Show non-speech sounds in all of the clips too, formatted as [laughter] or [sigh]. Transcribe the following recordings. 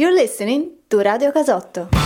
You're listening to Radio Casotto.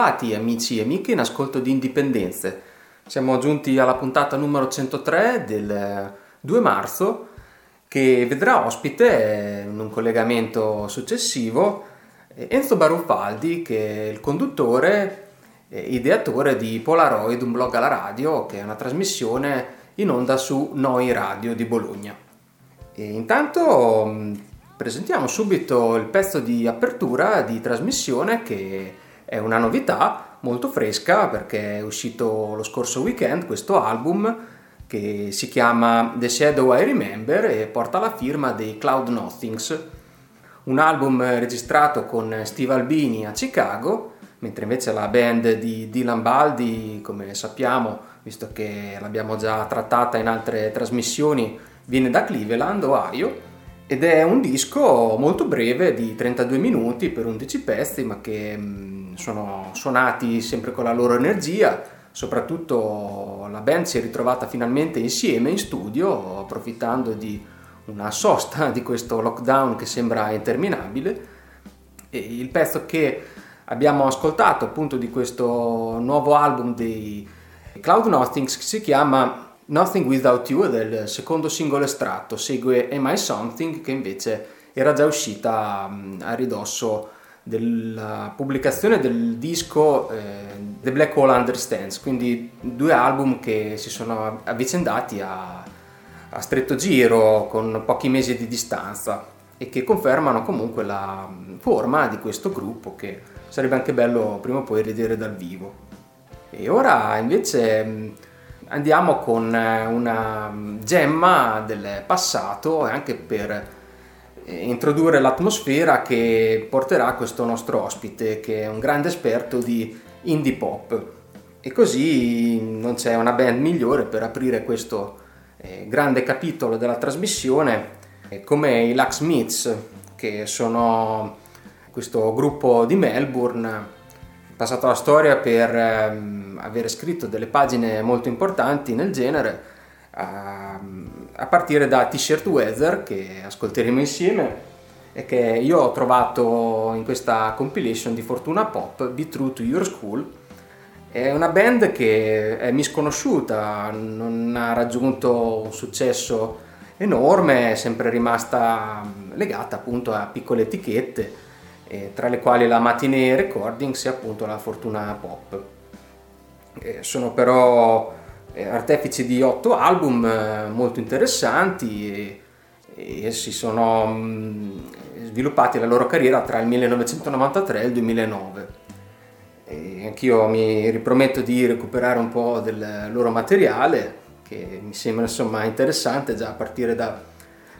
Ben ritrovati amici e amiche in ascolto di Indipendenze. Siamo giunti alla puntata numero 103 del 2 marzo che vedrà ospite in un collegamento successivo Enzo Baruffaldi che è il conduttore e ideatore di Polaroid, un blog alla radio che è una trasmissione in onda su Noi Radio di Bologna. E intanto mh, presentiamo subito il pezzo di apertura di trasmissione che è una novità molto fresca perché è uscito lo scorso weekend questo album che si chiama The Shadow I Remember e porta la firma dei Cloud Nothings, un album registrato con Steve Albini a Chicago, mentre invece la band di Dylan Baldi, come sappiamo, visto che l'abbiamo già trattata in altre trasmissioni, viene da Cleveland, Ohio, ed è un disco molto breve di 32 minuti per 11 pezzi, ma che mh, sono suonati sempre con la loro energia. Soprattutto la band si è ritrovata finalmente insieme in studio, approfittando di una sosta di questo lockdown che sembra interminabile. E il pezzo che abbiamo ascoltato appunto di questo nuovo album dei Cloud Nothings si chiama Nothing Without You è del secondo singolo estratto, segue Am I Something che invece era già uscita a ridosso della pubblicazione del disco eh, The Black Hole Understands, quindi due album che si sono avvicendati a, a stretto giro con pochi mesi di distanza. e che confermano comunque la forma di questo gruppo che sarebbe anche bello prima o poi vedere dal vivo. E ora invece andiamo con una gemma del passato anche per introdurre l'atmosfera che porterà questo nostro ospite che è un grande esperto di indie pop. E così non c'è una band migliore per aprire questo eh, grande capitolo della trasmissione eh, come i Lacksmiths, che sono questo gruppo di Melbourne passato alla storia per ehm, avere scritto delle pagine molto importanti nel genere, a, a partire da T-shirt Weather che ascolteremo insieme e che io ho trovato in questa compilation di Fortuna Pop, Be True to Your School. È una band che è misconosciuta, non ha raggiunto un successo enorme, è sempre rimasta legata appunto a piccole etichette eh, tra le quali la Matinee Recordings e appunto la Fortuna Pop. Eh, sono però eh, artefici di otto album eh, molto interessanti e, e si sono mh, sviluppati la loro carriera tra il 1993 e il 2009. E anch'io mi riprometto di recuperare un po' del loro materiale che mi sembra insomma interessante già a partire da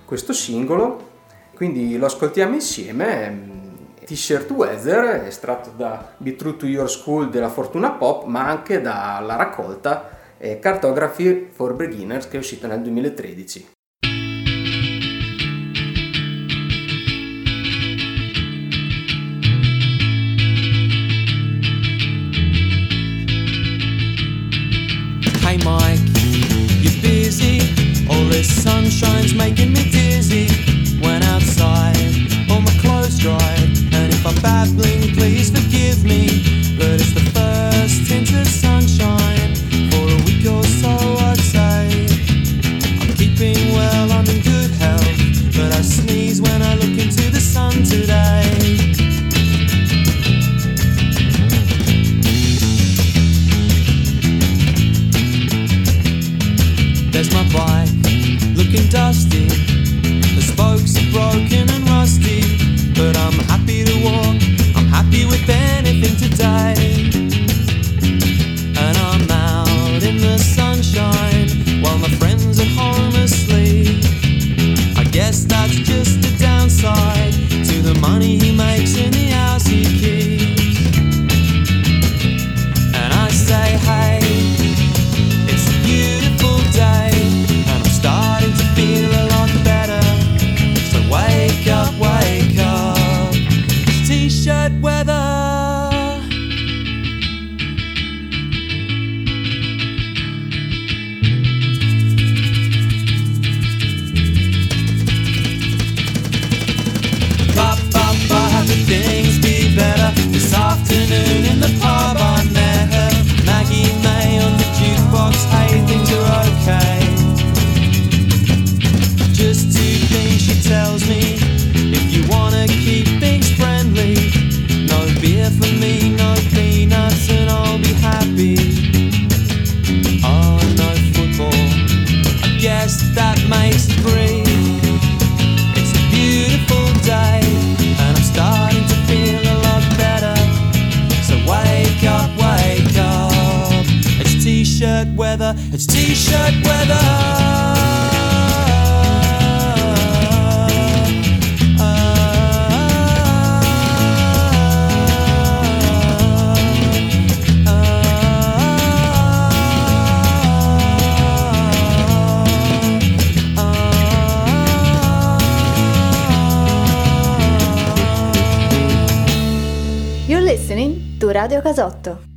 questo singolo. Quindi lo ascoltiamo insieme T-shirt Weather, estratto da Be True to Your School della Fortuna Pop, ma anche dalla raccolta Cartography for Beginners che è uscita nel 2013. Radio Casotto.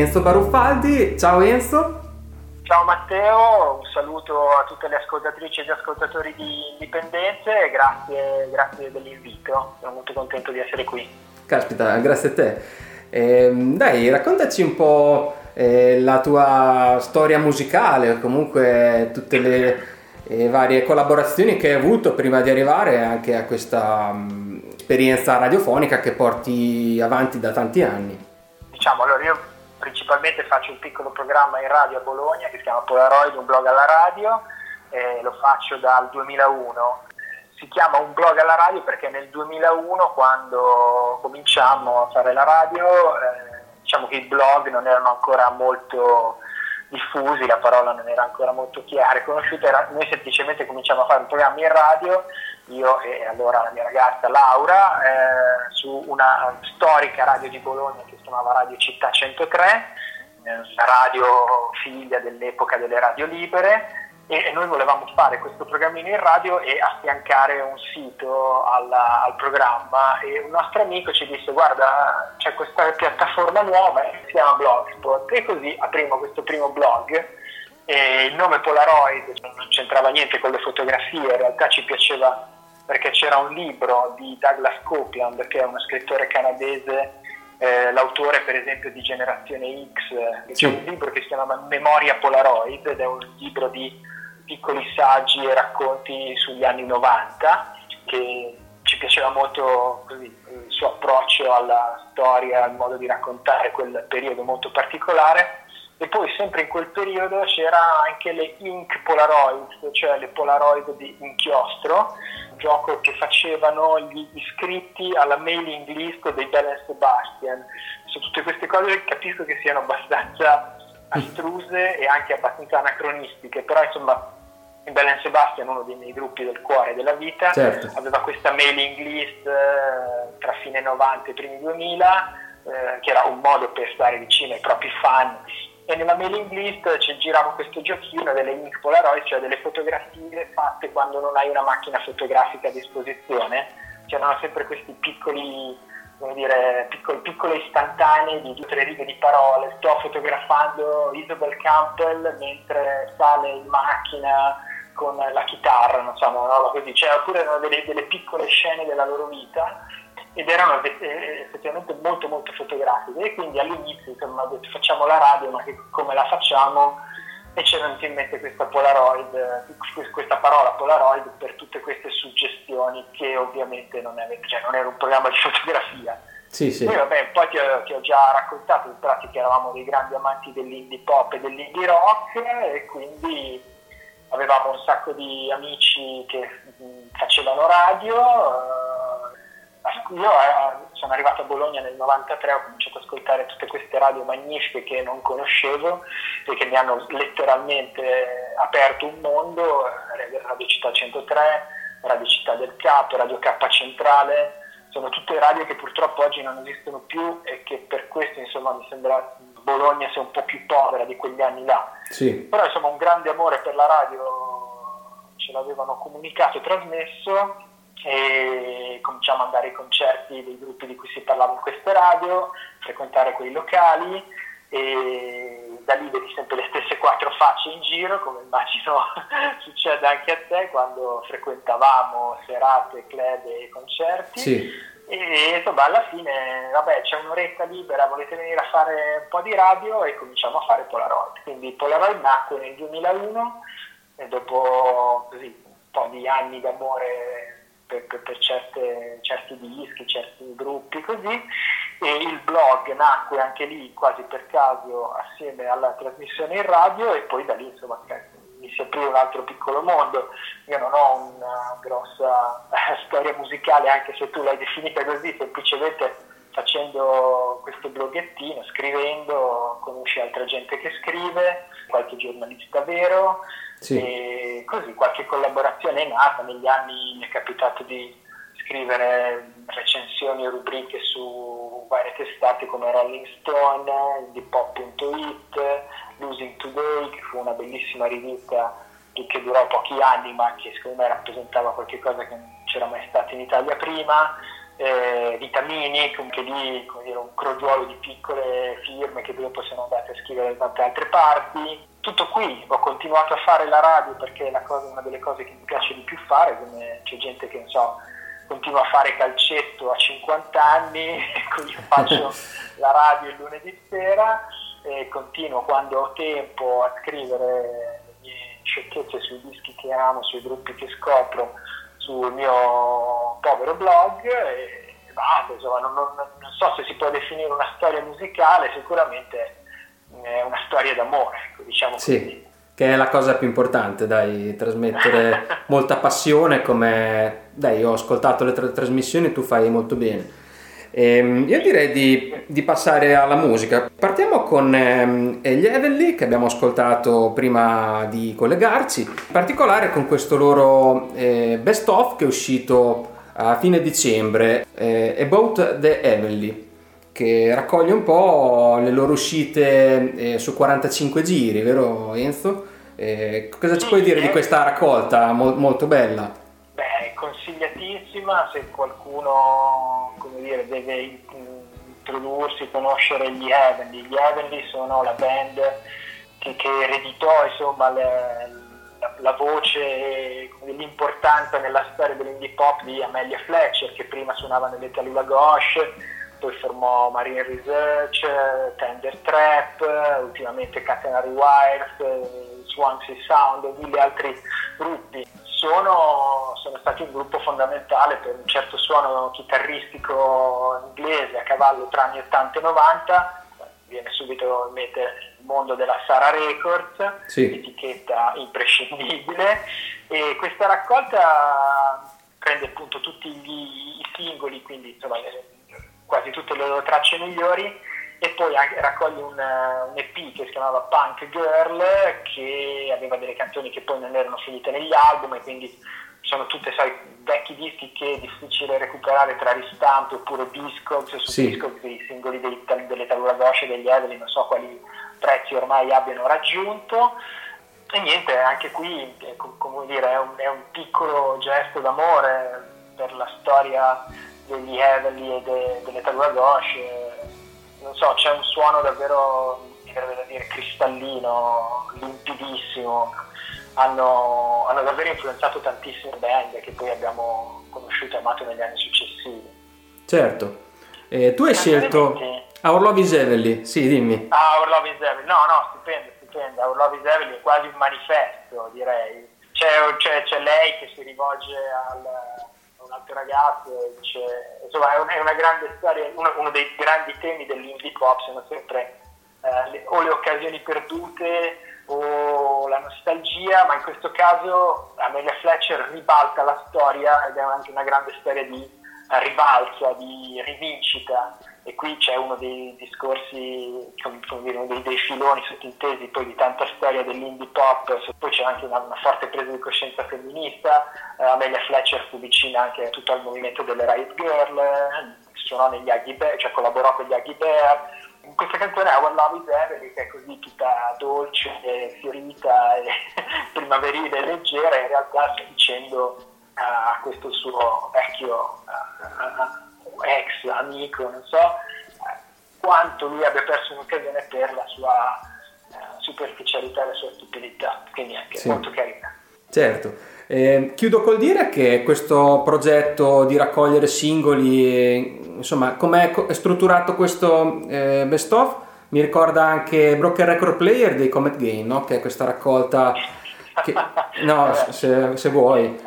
Enzo Baruffaldi. Ciao Enzo. Ciao Matteo, un saluto a tutte le ascoltatrici e gli ascoltatori di Indipendenze e grazie, grazie dell'invito, sono molto contento di essere qui. Caspita, grazie a te. Ehm, dai, raccontaci un po' eh, la tua storia musicale, o comunque tutte le eh, varie collaborazioni che hai avuto prima di arrivare anche a questa mm, esperienza radiofonica che porti avanti da tanti anni. Diciamo, allora io principalmente faccio un piccolo programma in radio a Bologna che si chiama Polaroid, un blog alla radio, e lo faccio dal 2001. Si chiama un blog alla radio perché nel 2001 quando cominciamo a fare la radio, eh, diciamo che i blog non erano ancora molto diffusi, la parola non era ancora molto chiara e conosciuta, era- noi semplicemente cominciamo a fare un programma in radio, io e allora la mia ragazza Laura, eh, su una storica radio di Bologna chiamava Radio Città 103, eh, una radio figlia dell'epoca delle radio libere e noi volevamo fare questo programmino in radio e affiancare un sito alla- al programma e un nostro amico ci disse guarda c'è questa piattaforma nuova che si chiama Blogspot e così aprimmo questo primo blog e il nome Polaroid non c'entrava niente con le fotografie, in realtà ci piaceva perché c'era un libro di Douglas Copeland che è uno scrittore canadese eh, l'autore per esempio di Generazione X, eh, Sì. c'è un libro che si chiama Memoria Polaroid ed è un libro di piccoli saggi e racconti sugli anni 90 che ci piaceva molto così, il suo approccio alla storia, al modo di raccontare quel periodo molto particolare e poi sempre in quel periodo c'era anche le Ink Polaroid, cioè le Polaroid di inchiostro, un gioco che facevano gli iscritti alla mailing list dei Bell and Sebastian. Su tutte queste cose capisco che siano abbastanza astruse e anche abbastanza anacronistiche, però insomma il Bell and Sebastian, uno dei miei gruppi del cuore della vita, Certo. aveva questa mailing list eh, tra fine 90 e primi 2000 eh, che era un modo per stare vicino ai propri fan e nella mailing list ci girava questo giochino delle ink Polaroid, cioè delle fotografie fatte quando non hai una macchina fotografica a disposizione. C'erano sempre questi piccoli, come dire, piccoli, piccole istantanee di due o tre righe di parole. Sto fotografando Isabel Campbell mentre sale in macchina con la chitarra, non so, una roba così. Cioè, oppure erano delle, delle piccole scene della loro vita ed erano eh, effettivamente molto molto fotografiche e quindi all'inizio insomma ho detto facciamo la radio ma che, come la facciamo e c'era venuta in mente questa Polaroid, eh, questa parola Polaroid per tutte queste suggestioni che ovviamente non, è, cioè non era un programma di fotografia. Sì, sì. Poi vabbè, poi ti ho, ti ho già raccontato, in pratica eravamo dei grandi amanti dell'indie pop e dell'indie rock e quindi avevamo un sacco di amici che mh, facevano radio. eh, io eh, sono arrivato a Bologna nel 93, ho cominciato ad ascoltare tutte queste radio magnifiche che non conoscevo e che mi hanno letteralmente aperto un mondo, eh, Radio Città 103, Radio Città del Capo, Radio K Centrale, sono tutte radio che purtroppo oggi non esistono più e che per questo insomma mi sembra Bologna sia un po' più povera di quegli anni là. Sì. Però insomma un grande amore per la radio ce l'avevano comunicato e trasmesso e cominciamo ad andare ai concerti dei gruppi di cui si parlava in queste radio, frequentare quei locali e da lì vedi sempre le stesse quattro facce in giro, come immagino [laughs] succeda anche a te quando frequentavamo serate, club e concerti. Sì. E insomma alla fine, vabbè, c'è un'oretta libera, volete venire a fare un po' di radio e cominciamo a fare Polaroid. Quindi Polaroid nacque nel 2001 e dopo così un po' di anni d'amore per, per- per certe- certi dischi, certi gruppi così e il blog nacque anche lì quasi per caso assieme alla trasmissione in radio e poi da lì insomma mi si aprì un altro piccolo mondo. Io non ho una grossa storia musicale, anche se tu l'hai definita così, semplicemente facendo questo bloggettino, scrivendo, conosci altra gente che scrive, qualche giornalista vero, Sì. e così qualche collaborazione è nata. Negli anni mi è capitato di scrivere recensioni e rubriche su varie testate come Rolling Stone, IndiePop.it, Losing Today, che fu una bellissima rivista che durò pochi anni ma che secondo me rappresentava qualcosa che non c'era mai stato in Italia prima, eh, Vitamini, anche lì come dire, un crogiolo di piccole firme che dopo sono andate a scrivere da tante altre parti. Tutto qui, ho continuato a fare la radio perché è la cosa- una delle cose che mi piace di più fare, come c'è gente che non so, continua a fare calcetto a 50 anni, [laughs] quindi io faccio [laughs] la radio il lunedì sera e continuo quando ho tempo a scrivere le mie sciocchezze sui dischi che amo, sui gruppi che scopro sul mio povero blog e basta, insomma, non, non- non so se si può definire una storia musicale, sicuramente è una storia d'amore, diciamo così. Sì, che è la cosa più importante, dai, trasmettere [laughs] molta passione come... Dai, ho ascoltato le tre trasmissioni, tu fai molto bene. Ehm, io direi di, di passare alla musica. Partiamo con ehm, gli Heavenly che abbiamo ascoltato prima di collegarci, in particolare con questo loro eh, best of che è uscito a fine dicembre, eh, About the Heavenly che raccoglie un po' le loro uscite eh, su 45 giri, vero Enzo? Eh, cosa ci puoi dire di questa raccolta Mol- molto bella? Beh, consigliatissima se qualcuno come dire, deve in- introdursi, conoscere gli Heavenly. Gli Heavenly sono la band che, che ereditò insomma, le- la, la voce e l'importanza nella storia dell'indie pop di Amelia Fletcher, che prima suonava nelle Talula Gauche, poi formò Marine Research, Tender Trap, ultimamente Catenary Wires, Swansea Sound e mille altri gruppi. Sono, sono stati un gruppo fondamentale per un certo suono chitarristico inglese a cavallo tra anni 80 e 90, viene subito in mente il mondo della Sara Records, Sì. etichetta imprescindibile, e questa raccolta prende appunto tutti gli, i singoli, quindi insomma quasi tutte le loro tracce migliori e poi raccoglie un, un EP che si chiamava Punk Girl che aveva delle canzoni che poi non erano finite negli album e quindi sono tutte sai, vecchi dischi che è difficile recuperare tra ristampe oppure Discogs su Sì. Discogs i singoli dei, delle Talura Gauche e degli Evelyn non so quali prezzi ormai abbiano raggiunto e niente, anche qui eh, dire, è, un, è un piccolo gesto d'amore per la storia degli Heavenly e de- delle Talura Gauche. Non so, c'è un suono davvero, mi verrebbe da dire, cristallino, limpidissimo. Hanno, hanno davvero influenzato tantissime band che poi abbiamo conosciuto e amato negli anni successivi. Certo. Eh, tu hai scelto Our Love is Heavenly, sì, dimmi. Ah, Our Love is Heavenly. No, no, stupendo, stupendo. Our Love is Heavenly è quasi un manifesto, direi. C'è, c'è- c'è lei che si rivolge al, un altro ragazzo dice, insomma, è, un- è una grande storia, uno, uno dei grandi temi dell'indie pop sono sempre eh, le- o le occasioni perdute o la nostalgia, ma in questo caso Amelia Fletcher ribalta la storia ed è anche una grande storia di eh, ribalza, di rivincita e qui c'è uno dei discorsi, dire, uno dei, dei filoni sottintesi poi di tanta storia dell'indie pop, poi c'è anche una, una forte presa di coscienza femminista, eh, Amelia Fletcher fu vicina anche a tutto il movimento delle Riot Girl, suonò negli Aggie Bear, cioè collaborò con gli Aggie Bear, in questa canzone Our Love is Heavenly che è così tutta dolce, fiorita e [laughs] primaverile e leggera, in realtà sta dicendo a questo suo vecchio ex amico, non so, quanto lui abbia perso un'occasione per la sua eh, superficialità e la sua stupidità, quindi anche Sì. molto carina. Certo. Eh, chiudo col dire che questo progetto di raccogliere singoli, insomma, come è strutturato questo eh, best of, mi ricorda anche Broken Record Player dei Comet Game, no? che è questa raccolta che... No, [laughs] se, se vuoi.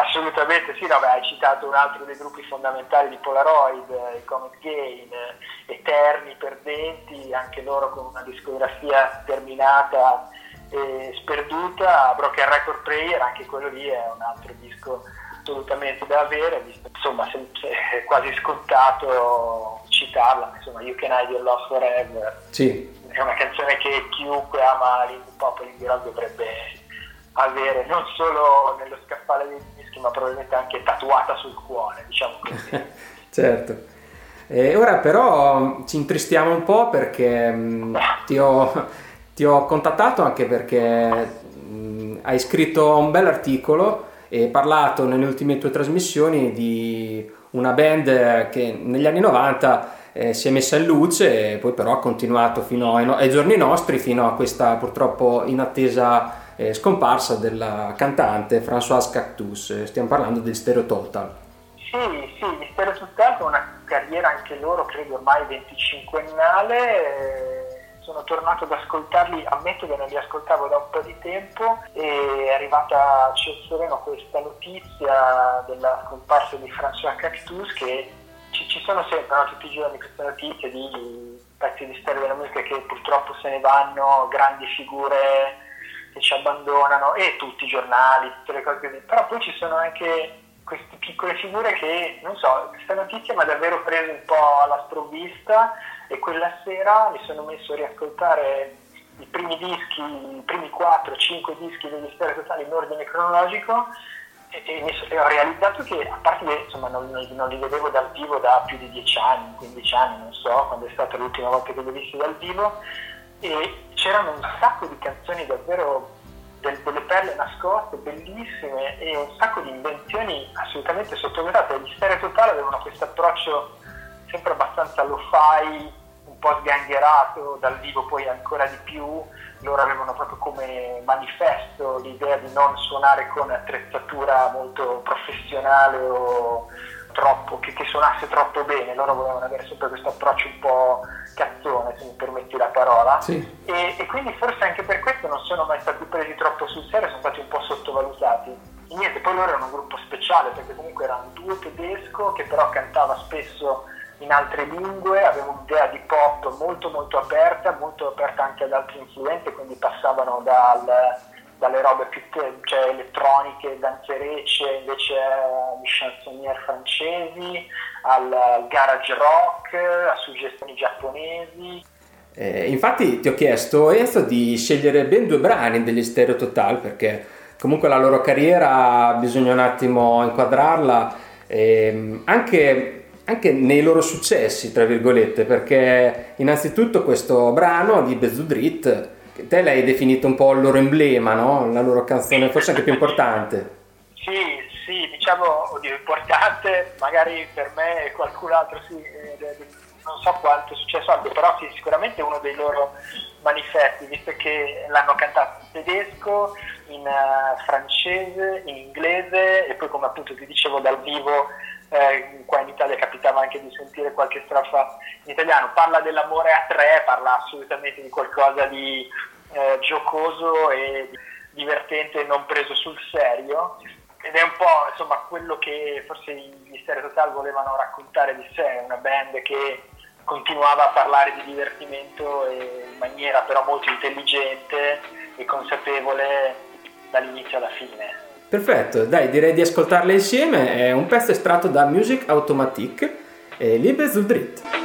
Assolutamente sì, no, beh, hai citato un altro dei gruppi fondamentali di Polaroid, eh, i Comet Gain, eh, eterni perdenti, anche loro con una discografia terminata e sperduta, Broken Record Player, anche quello lì è un altro disco assolutamente da avere, visto, insomma è quasi scontato citarla, ma insomma You Can Hide Your Love Forever Sì, è una canzone che chiunque ama l'indie pop e l'indie rock dovrebbe avere, non solo nello scaffale dei ma probabilmente anche tatuata sul cuore, diciamo così. [laughs] certo. E ora però ci intristiamo un po' perché mh, [laughs] ti, ho, ti ho contattato anche perché mh, hai scritto un bel articolo e parlato nelle ultime tue trasmissioni di una band che negli anni 90 eh, si è messa in luce e poi però ha continuato fino ai, no- ai giorni nostri, fino a questa purtroppo inattesa eh, scomparsa della cantante Françoise Cactus. Eh, Stiamo parlando del Stereo Total. Sì, sì, Stereo Total con una carriera anche loro, credo ormai 25ennale. eh, Sono tornato ad ascoltarli, ammetto che non li ascoltavo da un po' di tempo e è arrivata a Ciel Sereno questa notizia della scomparsa di François Cactus che ci, ci sono sempre no, tutti i giorni queste notizie di pezzi di storia della musica che purtroppo se ne vanno, grandi figure che ci abbandonano e tutti i giornali, tutte le cose così. Però poi ci sono anche queste piccole figure che, non so, questa notizia mi ha davvero preso un po' alla sprovvista e quella sera mi sono messo a riascoltare i primi dischi, i primi 4-5 dischi degli Stereo Totali in ordine cronologico e, e so- e ho realizzato che, a parte che insomma, non- non li vedevo dal vivo da più di 10 anni, 15 anni, non so, quando è stata l'ultima volta che li ho visti dal vivo, e c'erano un sacco di canzoni davvero del- delle perle nascoste, bellissime e un sacco di invenzioni assolutamente sottovalutate. Gli Stereo Total avevano questo approccio sempre abbastanza lo-fi, un po' sgangherato, dal vivo poi ancora di più. Loro avevano proprio come manifesto l'idea di non suonare con attrezzatura molto professionale o troppo, che, che suonasse troppo bene. Loro volevano avere sempre questo approccio un po' cazzone, se mi permetti la parola. Sì. E, e quindi forse anche per questo non sono mai stati presi troppo sul serio, sono stati un po' sottovalutati. E niente, poi loro erano un gruppo speciale perché comunque era un duo tedesco che però cantava spesso in altre lingue, aveva un'idea di pop molto molto aperta, molto aperta anche ad altri influenti, quindi passavano dal- dalle robe più te- cioè, elettroniche, danzerecce, invece agli chansonnier francesi, al, al garage rock, a suggestioni giapponesi. Eh, infatti ti ho chiesto Enzo di scegliere ben due brani degli Stereo Total perché comunque la loro carriera bisogna un attimo inquadrarla ehm, anche, anche nei loro successi tra virgolette perché innanzitutto questo brano di Bezudrit te l'hai definito un po' il loro emblema no? la loro canzone forse anche più importante [laughs] Sì, sì, diciamo, oddio, importante, magari per me e qualcun altro sì, eh, non so quanto è successo abbia, però sì, sicuramente uno dei loro manifesti, visto che l'hanno cantato in tedesco, in eh, francese, in inglese e poi come appunto ti dicevo dal vivo eh, qua in Italia capitava anche di sentire qualche strofa in italiano, parla dell'amore a tre, parla assolutamente di qualcosa di eh, giocoso e divertente non preso sul serio. Ed è un po' insomma quello che forse gli Stereo Total volevano raccontare di sé, una band che continuava a parlare di divertimento in maniera però molto intelligente e consapevole dall'inizio alla fine. perfetto dai direi di ascoltarle insieme. È un pezzo estratto da Music Automatique e Liebe Zudrit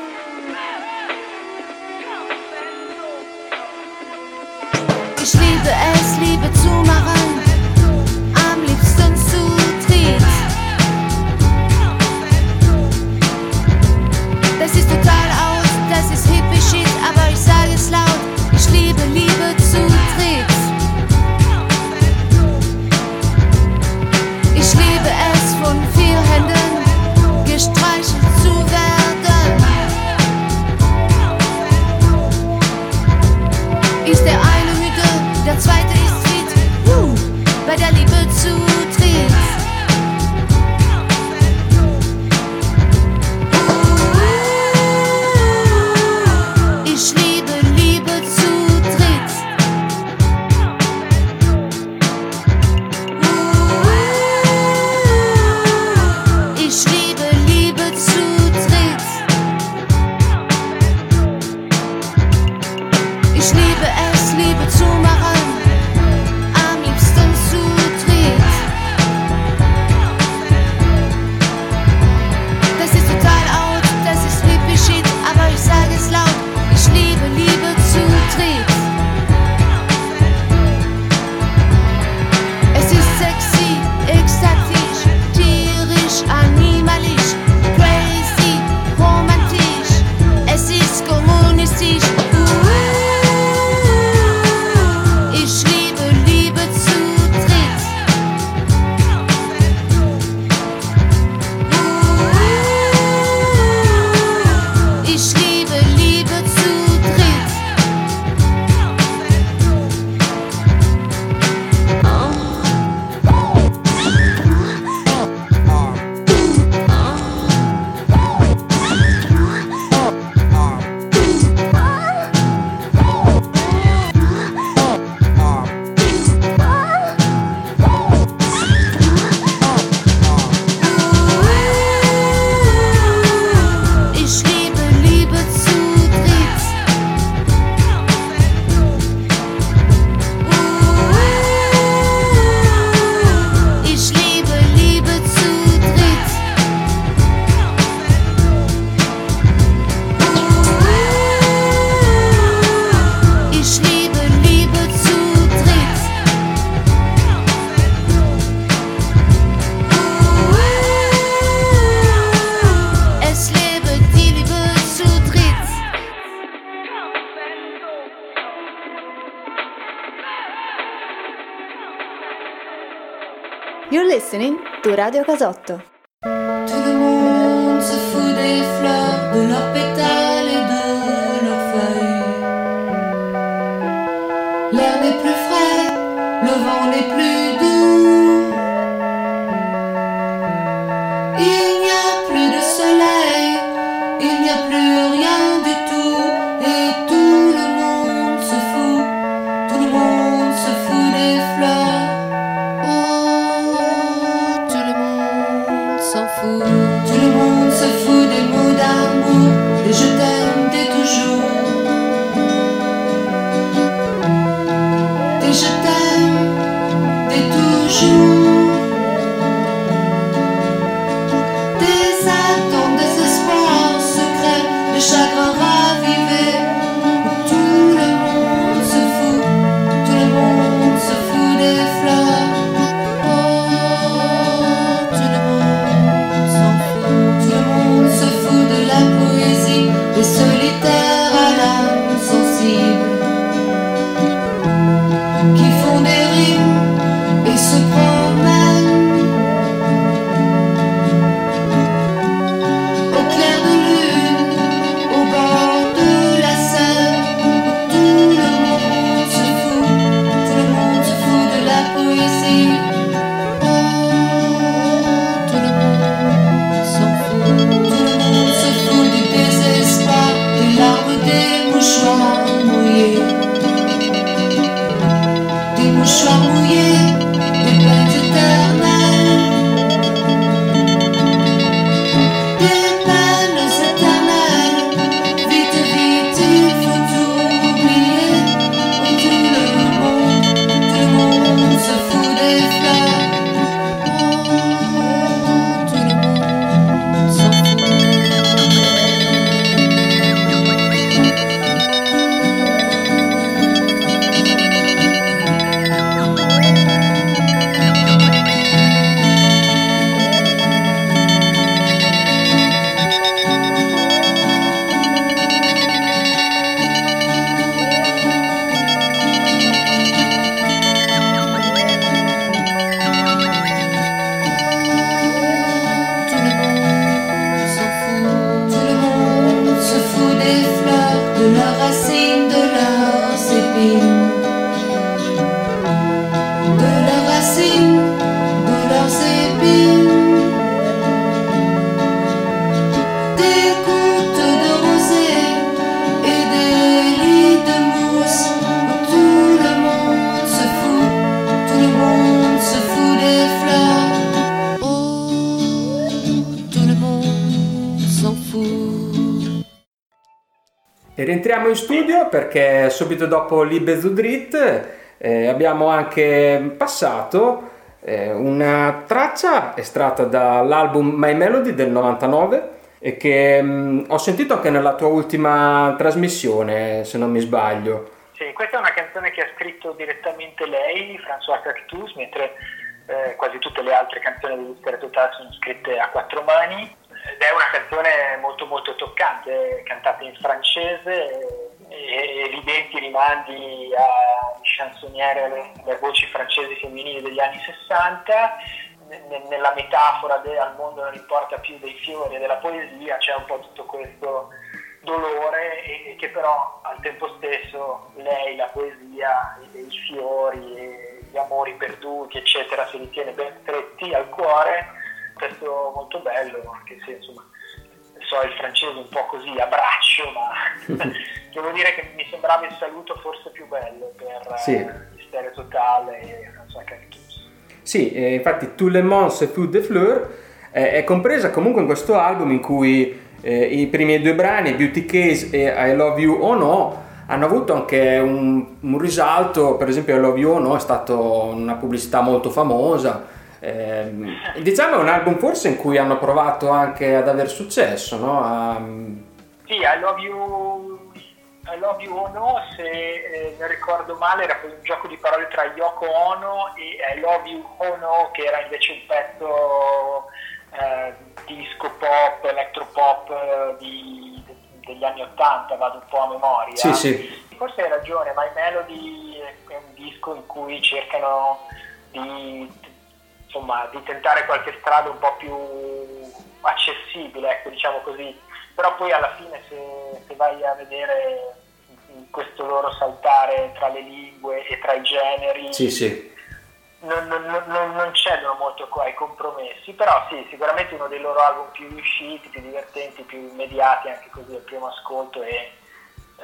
Tout le monde se fout des fleurs, de leurs pétales et de leurs feuilles. L'air n'est plus frais, le vent n'est plus doux. Il n'y a plus de soleil, il n'y a plus rien perché subito dopo Liebe zu dritt eh, abbiamo anche passato eh, una traccia estratta dall'album My Melody del 99 e che mh, ho sentito anche nella tua ultima trasmissione, se non mi sbaglio. Sì, questa è una canzone che ha scritto direttamente lei, François Cactus, mentre eh, quasi tutte le altre canzoni di Mystère Total sono scritte a quattro mani. Ed è una canzone molto molto toccante, cantata in francese evidenti rimandi a chansonniere, alle, alle voci francesi femminili degli anni 60. Ne- Nella metafora del al mondo non importa più dei fiori e della poesia c'è un po' tutto questo dolore e, e che però al tempo stesso lei, la poesia, i, i fiori, gli amori perduti, eccetera, se li tiene ben stretti al cuore. Questo molto bello, anche se insomma so il francese un po' così a braccio, ma [laughs] devo dire che mi sembrava il saluto forse più bello per Sì. eh, Mystère Total e François Cactus. Sì, eh, infatti Tout le monde se fout des fleurs eh, è compresa comunque in questo album in cui eh, i primi due brani, Beauty Case e I Love You or No, hanno avuto anche un, un risalto, per esempio I Love You or No è stata una pubblicità molto famosa. Ehm, diciamo è un album forse in cui hanno provato anche ad aver successo, no? A- Sì, I Love You, I Love You or No, se eh, non ricordo male, era un gioco di parole tra Yoko Ono e I Love You or No, che era invece un pezzo eh, disco pop, electropop eh, di- degli anni 80, vado un po' a memoria. Sì, sì. Forse hai ragione, My Melody è un disco in cui cercano di insomma, di tentare qualche strada un po' più accessibile, ecco, diciamo così. Però poi alla fine se, se vai a vedere questo loro saltare tra le lingue e tra i generi, Sì, sì. non, non- non- non cedono molto qua ai compromessi, però sì, sicuramente uno dei loro album più riusciti, più divertenti, più immediati anche così al primo ascolto e eh,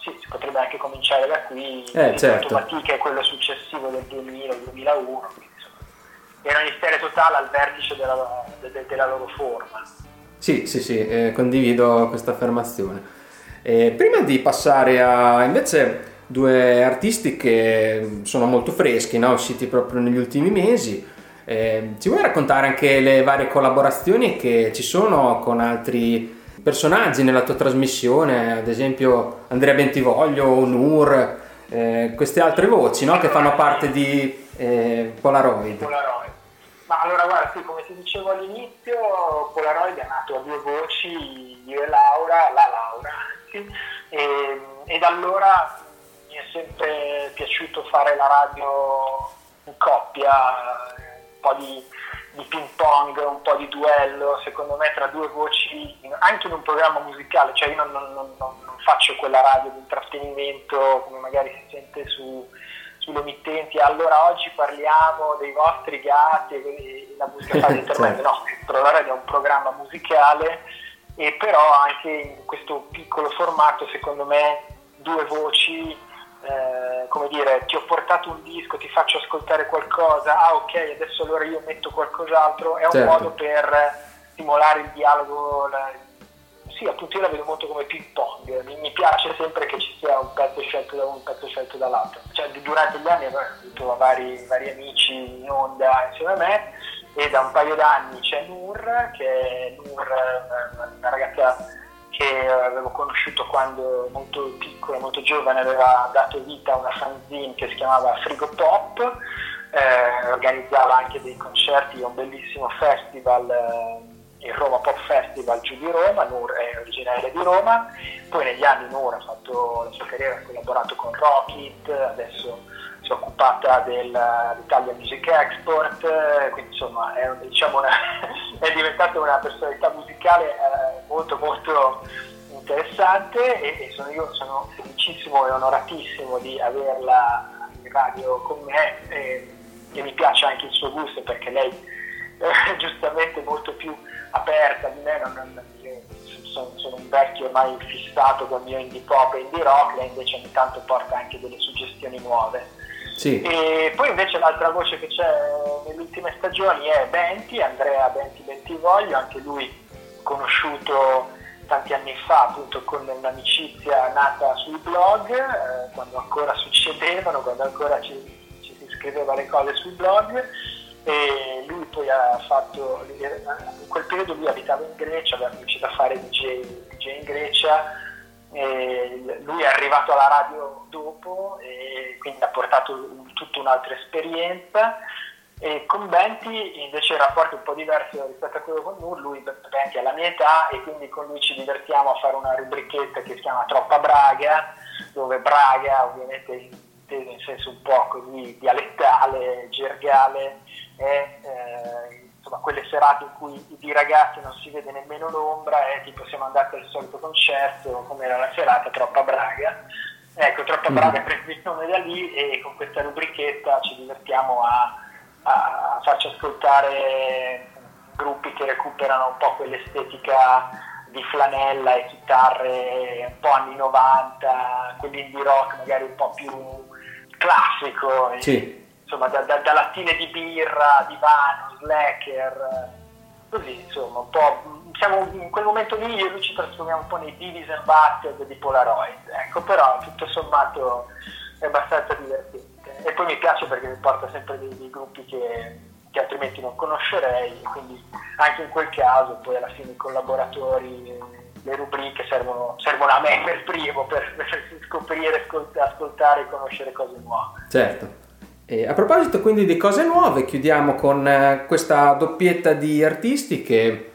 sì, si potrebbe anche cominciare da qui, Eh, certo. Fatica è quello successivo del 2000-2001, quindi insomma era un istere totale al vertice della, de- de- della loro forma. Sì, sì, sì, eh, condivido questa affermazione. Eh, prima di passare a invece due artisti che sono molto freschi, no? usciti proprio negli ultimi mesi, eh, ci vuoi raccontare anche le varie collaborazioni che ci sono con altri personaggi nella tua trasmissione, ad esempio Andrea Bentivoglio, Onur, eh, queste altre voci no? che fanno parte di eh, Polaroid? Polaroid. Allora guarda, sì, come ti dicevo all'inizio, Polaroid è nato a due voci, io e Laura, la Laura, anzi, e, e da allora mi è sempre piaciuto fare la radio in coppia, un po' di, di ping pong, un po' di duello, secondo me tra due voci, anche in un programma musicale, cioè io non- non- non- non faccio quella radio di intrattenimento come magari si sente su, sulle emittenti, allora oggi parliamo dei vostri gatti e la musica fa [laughs] l'intermezzo, no, radio è un programma musicale e però anche in questo piccolo formato secondo me due voci eh, come dire ti ho portato un disco ti faccio ascoltare qualcosa ah ok adesso allora io metto qualcos'altro è un Certo. modo per stimolare il dialogo la- sì appunto io la vedo molto come ping pong. Mi, mi piace sempre che ci sia un pezzo scelto da uno un pezzo scelto dall'altro. Cioè durante gli anni ho avuto vari, vari amici in onda insieme a me e da un paio d'anni c'è Nur, che è Nur, eh, una ragazza che avevo conosciuto quando molto piccola, molto giovane, aveva dato vita a una fanzine che si chiamava Frigo Pop, eh, organizzava anche dei concerti a un bellissimo festival, eh, il Roma Pop Festival giù di Roma, Nur è originaria di Roma, poi negli anni Nur ha fatto la sua carriera, ha collaborato con Rocket, adesso si è occupata dell'Italia Music Export, eh, quindi insomma è, diciamo una- [laughs] è diventata una personalità musicale eh, molto molto interessante e, e sono, io sono felicissimo e onoratissimo di averla in radio con me e, e mi piace anche il suo gusto perché lei eh, giustamente molto più aperta di me, non, sono, sono un vecchio ormai fissato col mio indie pop e indie rock, lei invece ogni tanto porta anche delle suggestioni nuove. Sì, E poi invece l'altra voce che c'è nelle ultime stagioni è Benti, Andrea Benti Bentivoglio, anche lui conosciuto tanti anni fa appunto con un'amicizia nata sui blog, eh, quando ancora succedevano, quando ancora ci, ci si scriveva le cose sui blog e lui poi ha fatto, in quel periodo lui abitava in Grecia, aveva cominciato a fare DJ, DJ in Grecia lui è arrivato alla radio dopo e quindi ha portato tutta un'altra esperienza. E con Benti invece il rapporto è un po' diverso rispetto a quello con Nur, lui Benti ha la mia età e quindi con lui ci divertiamo a fare una rubrichetta che si chiama Troppa Braga, dove Braga ovviamente inteso in senso un po' così dialettale, gergale, è eh, insomma quelle serate in cui di ragazzi non si vede nemmeno l'ombra e tipo siamo andati al solito concerto, come era la serata, Troppa Braga. Ecco, Troppa Mhm. Braga [laughs] prende il nome da lì e con questa rubrichetta ci divertiamo a, a farci ascoltare gruppi che recuperano un po' quell'estetica di flanella e chitarre un po' anni 90, quell'indie rock magari un po' più classico. Sì. Insomma, da, da- da lattine di birra, divano, slacker, così insomma, un po'. Siamo in quel momento lì io e lui ci trasformiamo un po' nei Beavis and Butthead di Polaroid, ecco, però tutto sommato è abbastanza divertente. E poi mi piace perché mi porta sempre dei, dei gruppi che, che altrimenti non conoscerei, quindi anche in quel caso poi alla fine i collaboratori, le rubriche servono, servono a me per primo, per, per scoprire, ascolt- ascoltare e conoscere cose nuove. certo. E a proposito quindi di cose nuove, chiudiamo con eh, questa doppietta di artisti che,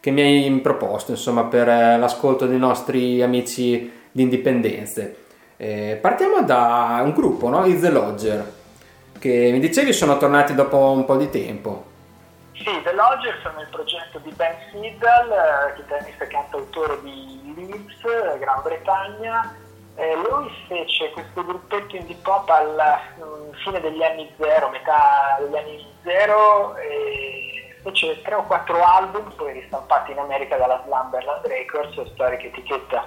che mi hai proposto, insomma, per eh, l'ascolto dei nostri amici di Indipendenze. Eh, partiamo da un gruppo, no? I The Lodger, che mi dicevi sono tornati dopo un po' di tempo. Sì, The Lodger sono il progetto di Ben Siddal, eh, chitarrista e cantautore di Leeds, Gran Bretagna. Eh, lui fece questo gruppetto indie pop alla mm, fine degli anni zero, metà degli anni zero, e fece tre o quattro album, poi ristampati in America dalla Slumberland Records, storica etichetta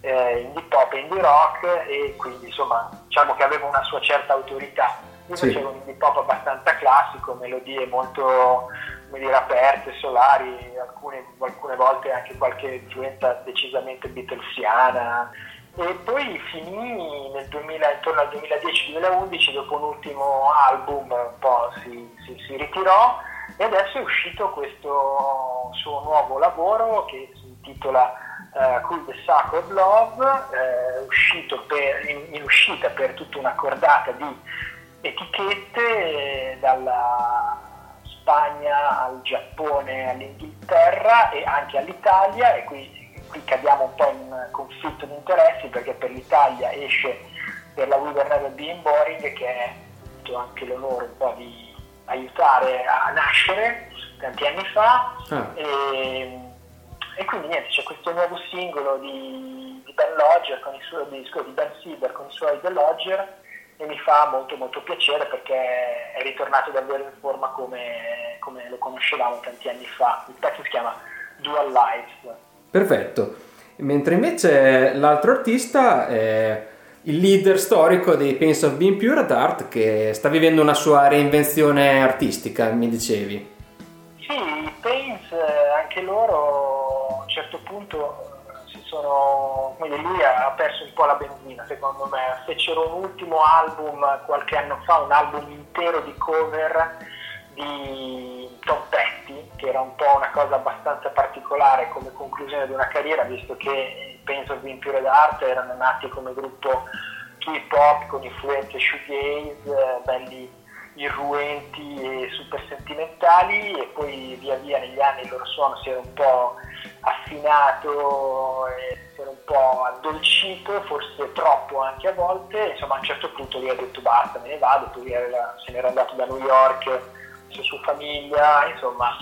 eh, indie pop e indie rock, e quindi insomma diciamo che aveva una sua certa autorità. Io Sì. facevo un indie pop abbastanza classico, melodie molto come dire, aperte, solari, alcune, alcune volte anche qualche influenza decisamente beatlesiana. E poi finì nel 2000, intorno al 2010-2011, dopo un ultimo album un po' si, si- si ritirò e adesso è uscito questo suo nuovo lavoro che si intitola eh, Cool the Sacred Love, eh, uscito per- in, in uscita per tutta una cordata di etichette eh, dalla Spagna al Giappone all'Inghilterra e anche all'Italia e qui, qui cadiamo un po' in conflitto di interessi perché per l'Italia esce per la Never Being Boring che è avuto anche l'onore un po' di aiutare a nascere tanti anni fa Ah. e, e quindi niente c'è questo nuovo singolo di, di Ben Lodger con i suoi di, scusa, di Ben Silver con i suoi The Lodger e mi fa molto molto piacere perché è ritornato davvero in forma come, come lo conoscevamo tanti anni fa. Il pezzo si chiama Dual Lives. Perfetto. Mentre invece l'altro artista è il leader storico dei Pains of Being Pure at Art che sta vivendo una sua reinvenzione artistica, mi dicevi. Sì, i Pains, anche loro a un certo punto eh, si sono, dire, lui ha perso un po' la benzina secondo me, fecero un ultimo album qualche anno fa, un album intero di cover di Tom Petty, che era un po' una cosa abbastanza particolare come conclusione di una carriera, visto che i Pains of Being Pure Art erano nati come gruppo hip hop con influenze shoegaze, eh, belli irruenti e super sentimentali e poi via via negli anni il loro suono si era un po' affinato e si era un po' addolcito, forse troppo anche a volte, insomma a un certo punto lui ha detto basta, me ne vado, poi aveva- se n'era andato da New York, la sua famiglia, insomma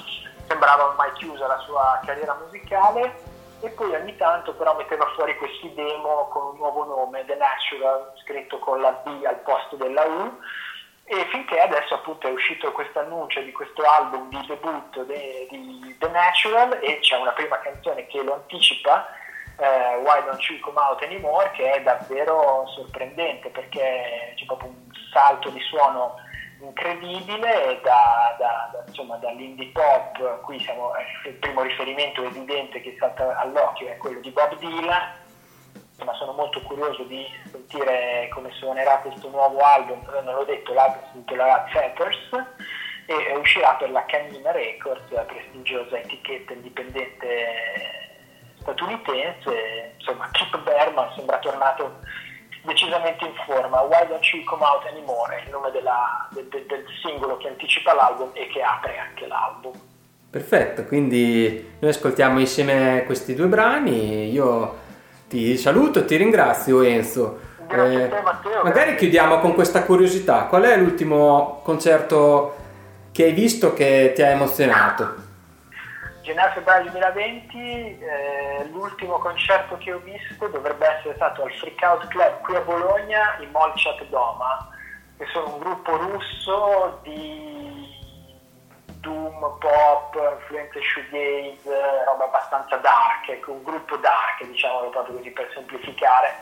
sembrava ormai chiusa la sua carriera musicale. E poi ogni tanto però metteva fuori questi demo con un nuovo nome, The Natural, scritto con la B al posto della U. E finché adesso appunto è uscito questo annuncio di questo album di debutto de- di The Natural e c'è una prima canzone che lo anticipa, eh, Why Don't You Come Out Anymore, che è davvero sorprendente perché c'è proprio un salto di suono incredibile da, da- da- insomma, dall'indie pop, qui siamo, eh, il primo riferimento evidente che salta all'occhio è quello di Bob Dylan, insomma sono molto curioso di sentire come suonerà questo nuovo album, però non l'ho detto, l'album si intitolerà Feathers. E eh, uscirà per la Canina Records, la prestigiosa etichetta indipendente statunitense, insomma Chip Berman sembra tornato decisamente in forma, Why Don't You Come Out Anymore il nome della- del, del- singolo che anticipa l'album e che apre anche l'album. Perfetto, quindi noi ascoltiamo insieme questi due brani. Io ti saluto e ti ringrazio Enzo. Eh, te, Matteo, magari chiudiamo con questa curiosità. Qual è l'ultimo concerto che hai visto che ti ha emozionato? Gennaio-febbraio 2020, eh, l'ultimo concerto che ho visto dovrebbe essere stato al Freak Out Club qui a Bologna, i Molchat Doma, che sono un gruppo russo di doom, pop, influenze shoegaze, roba abbastanza dark, ecco, un gruppo dark, diciamolo proprio così per semplificare,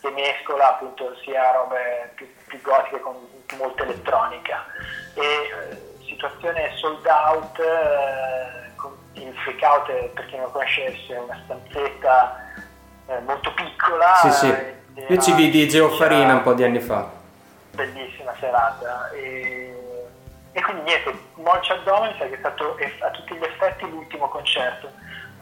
che mescola appunto sia robe più, più gotiche con molta elettronica. E, eh, situazione sold out, eh, il freak out, eh, per chi non lo conoscesse, è una stanzetta eh, molto piccola. Sì, sì. eh, Io ci vidi Geo Farina era- un po' di anni fa. bellissima serata e, e quindi niente, Molch Abdomen che è stato a tutti gli effetti l'ultimo concerto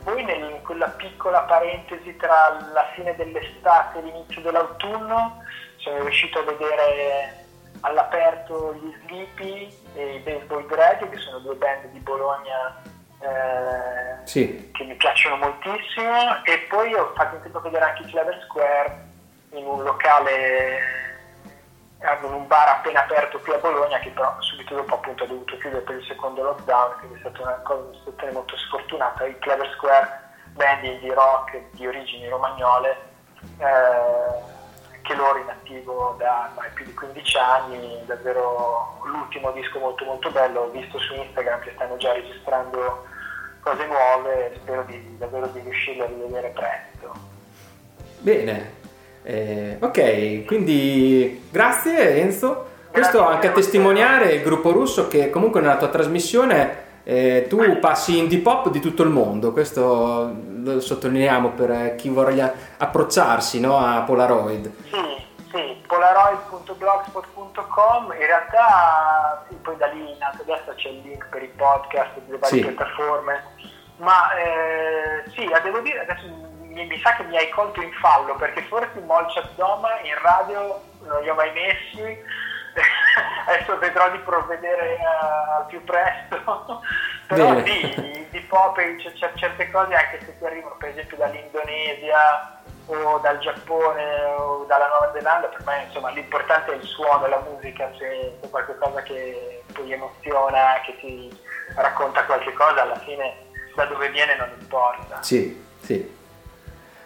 poi in quella piccola parentesi tra la fine dell'estate e l'inizio dell'autunno sono riuscito a vedere all'aperto gli Sleepy e i Baseball Drag che sono due band di Bologna eh, Sì, che mi piacciono moltissimo e poi ho fatto in tempo a vedere anche Clever Square in un locale hanno un bar appena aperto qui a Bologna che però subito dopo appunto ha dovuto chiudere per il secondo lockdown, quindi è stata una cosa una situazione molto sfortunata. Il Clever Square band indie rock di origini romagnole, eh, che loro in attivo da ormai più di 15 anni, davvero l'ultimo disco molto molto bello, ho visto su Instagram che stanno già registrando cose nuove, spero di, davvero di riuscirle a rivedere presto. Bene, Eh, ok, quindi grazie Enzo. Questo Grazie anche a a te. testimoniare il gruppo russo che comunque nella tua trasmissione eh, tu passi indie pop di tutto il mondo, questo lo sottolineiamo per chi voglia approcciarsi no, a Polaroid. Sì, sì, polaroid.blogspot.com, in realtà sì, poi da lì in alto a destra c'è il link per i podcast delle varie Sì. piattaforme, ma eh, sì, eh, devo dire, adesso mi, mi sa che mi hai colto in fallo, perché forse Molchat Doma in radio non li ho mai messi, [laughs] adesso vedrò di provvedere eh, al più presto, [laughs] però sì, di pop c'è, c'è certe cose anche se ti arrivano per esempio dall'Indonesia o dal Giappone o dalla Nuova Zelanda, per me insomma l'importante è il suono, la musica, se è qualcosa che poi emoziona, che ti racconta qualche cosa, alla fine da dove viene non importa. Sì, sì.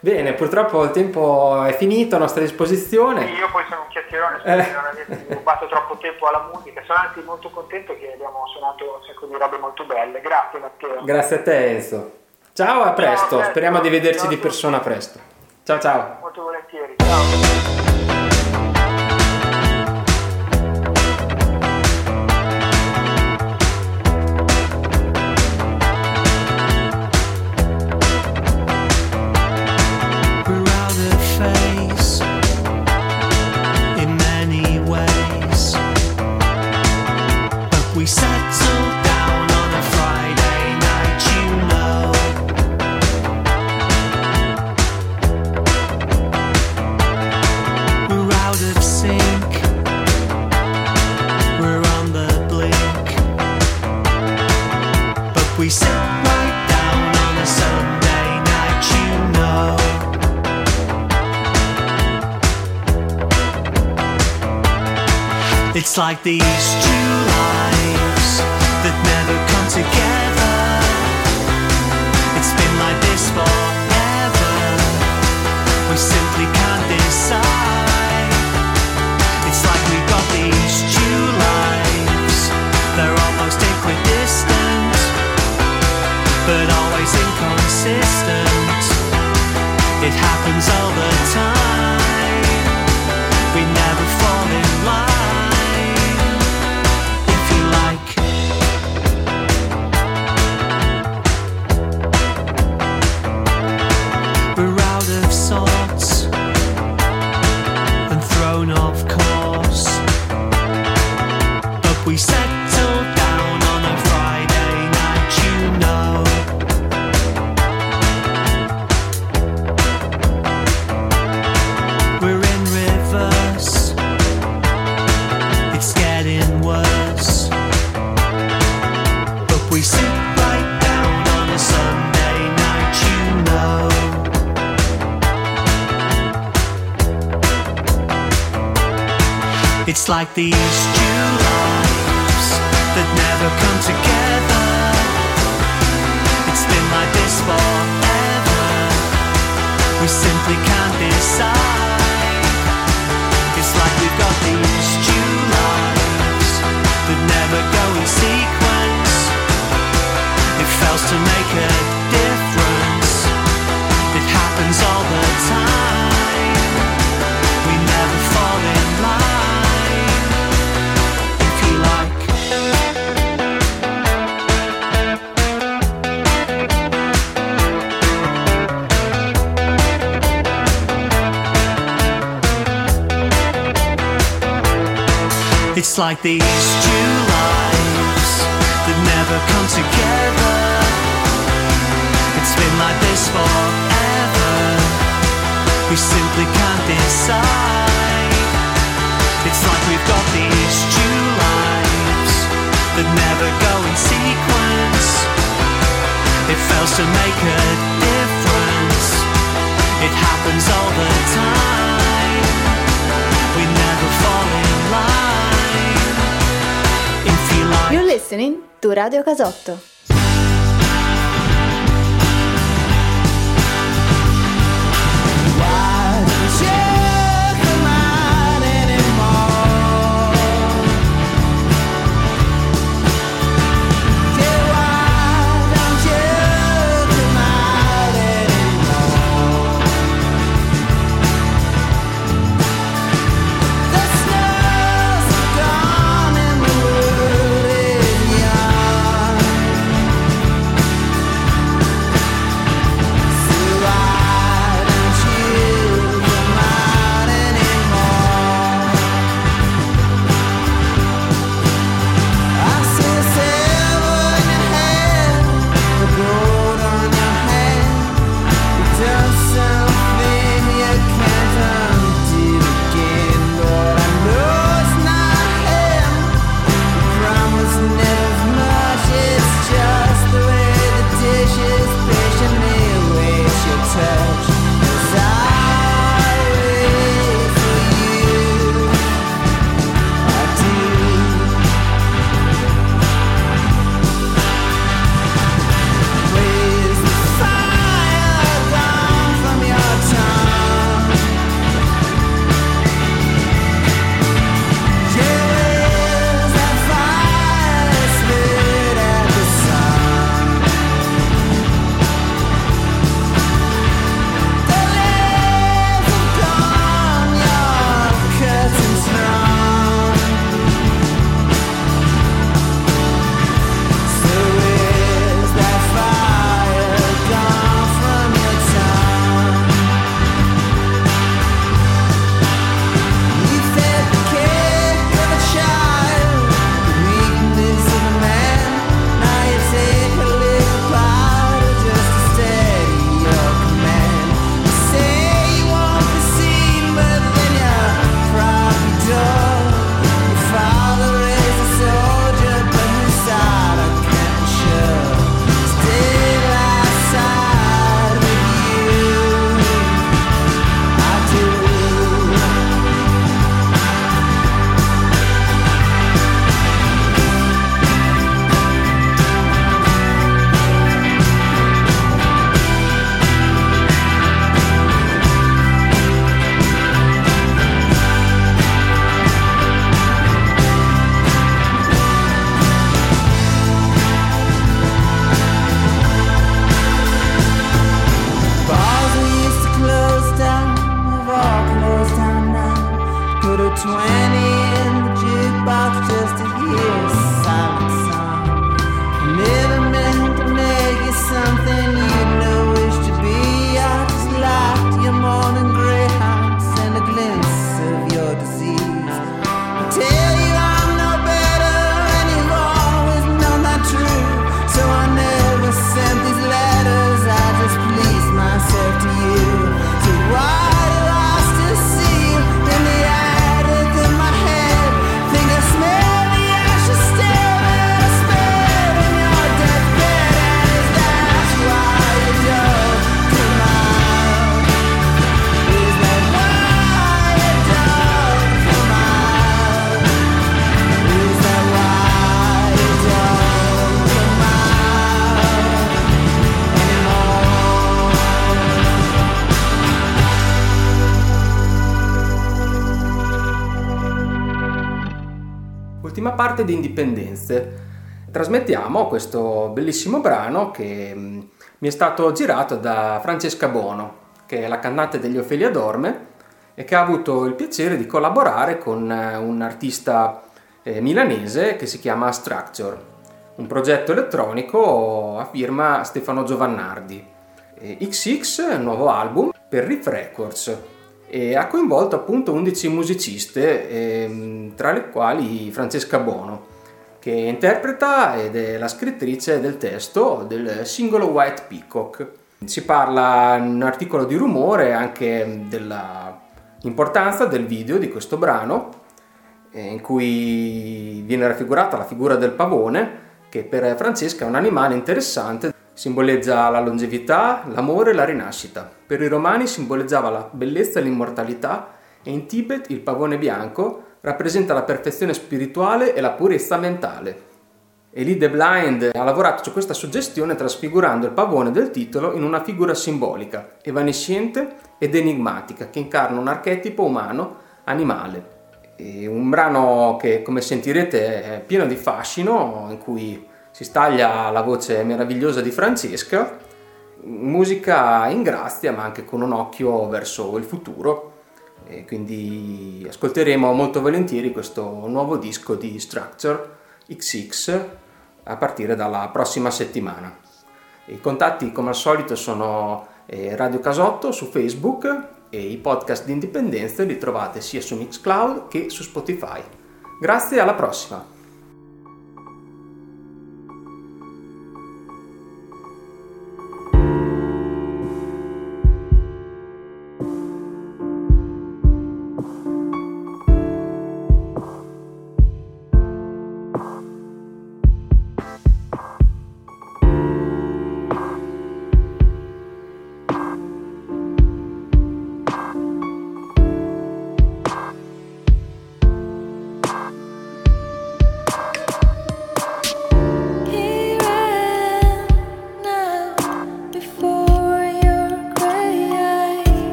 Bene, purtroppo il tempo è finito a nostra disposizione. Io poi sono un chiacchierone, spero Eh. di non aver rubato troppo tempo alla musica, sono anche molto contento che abbiamo suonato un sacco di robe molto belle. Grazie Matteo. Grazie a te Enzo. Ciao, a presto. presto. Speriamo di vederci Ciao di persona presto. Ciao ciao. molto volentieri. Ciao. It's like these two lives that never come together. It's been like this forever. We simply can't decide. It's like we've got these two lives that never go in sequence. It fails to make a It's like these two lives that never come together. It's been like this forever. We simply can't decide. It's like we've got these two lives that never go in sequence. It fails to make a difference. It happens all the time. You're listening to Radio Casotto. di indipendenze. Trasmettiamo questo bellissimo brano che mm, mi è stato girato da Francesca Bono, che è la cantante degli Ofelia Dorme e che ha avuto il piacere di collaborare con eh, un artista eh, milanese che si chiama Structure, un progetto elettronico a firma Stefano Giovannardi. XX, nuovo album per Riff Records e ha coinvolto appunto 11 musiciste, ehm, tra le quali Francesca Bono, che interpreta ed è la scrittrice del testo del singolo White Peacock. Si parla in un articolo di rumore anche dell'importanza del video di questo brano, eh, in cui viene raffigurata la figura del pavone, che per Francesca è un animale interessante Simboleggia la longevità, l'amore e la rinascita. Per i romani simboleggiava la bellezza e l'immortalità e in Tibet il pavone bianco rappresenta la perfezione spirituale e la purezza mentale. Elie de Blind ha lavorato su questa suggestione trasfigurando il pavone del titolo in una figura simbolica, evanescente ed enigmatica, che incarna un archetipo umano animale. E un brano che, come sentirete, è pieno di fascino, in cui si staglia la voce meravigliosa di Francesca, musica in grazia ma anche con un occhio verso il futuro. E quindi ascolteremo molto volentieri questo nuovo disco di Structure XX a partire dalla prossima settimana. I contatti come al solito sono eh, Radio Casotto su Facebook e i podcast di indipendenza li trovate sia su Mixcloud che su Spotify. Grazie alla prossima!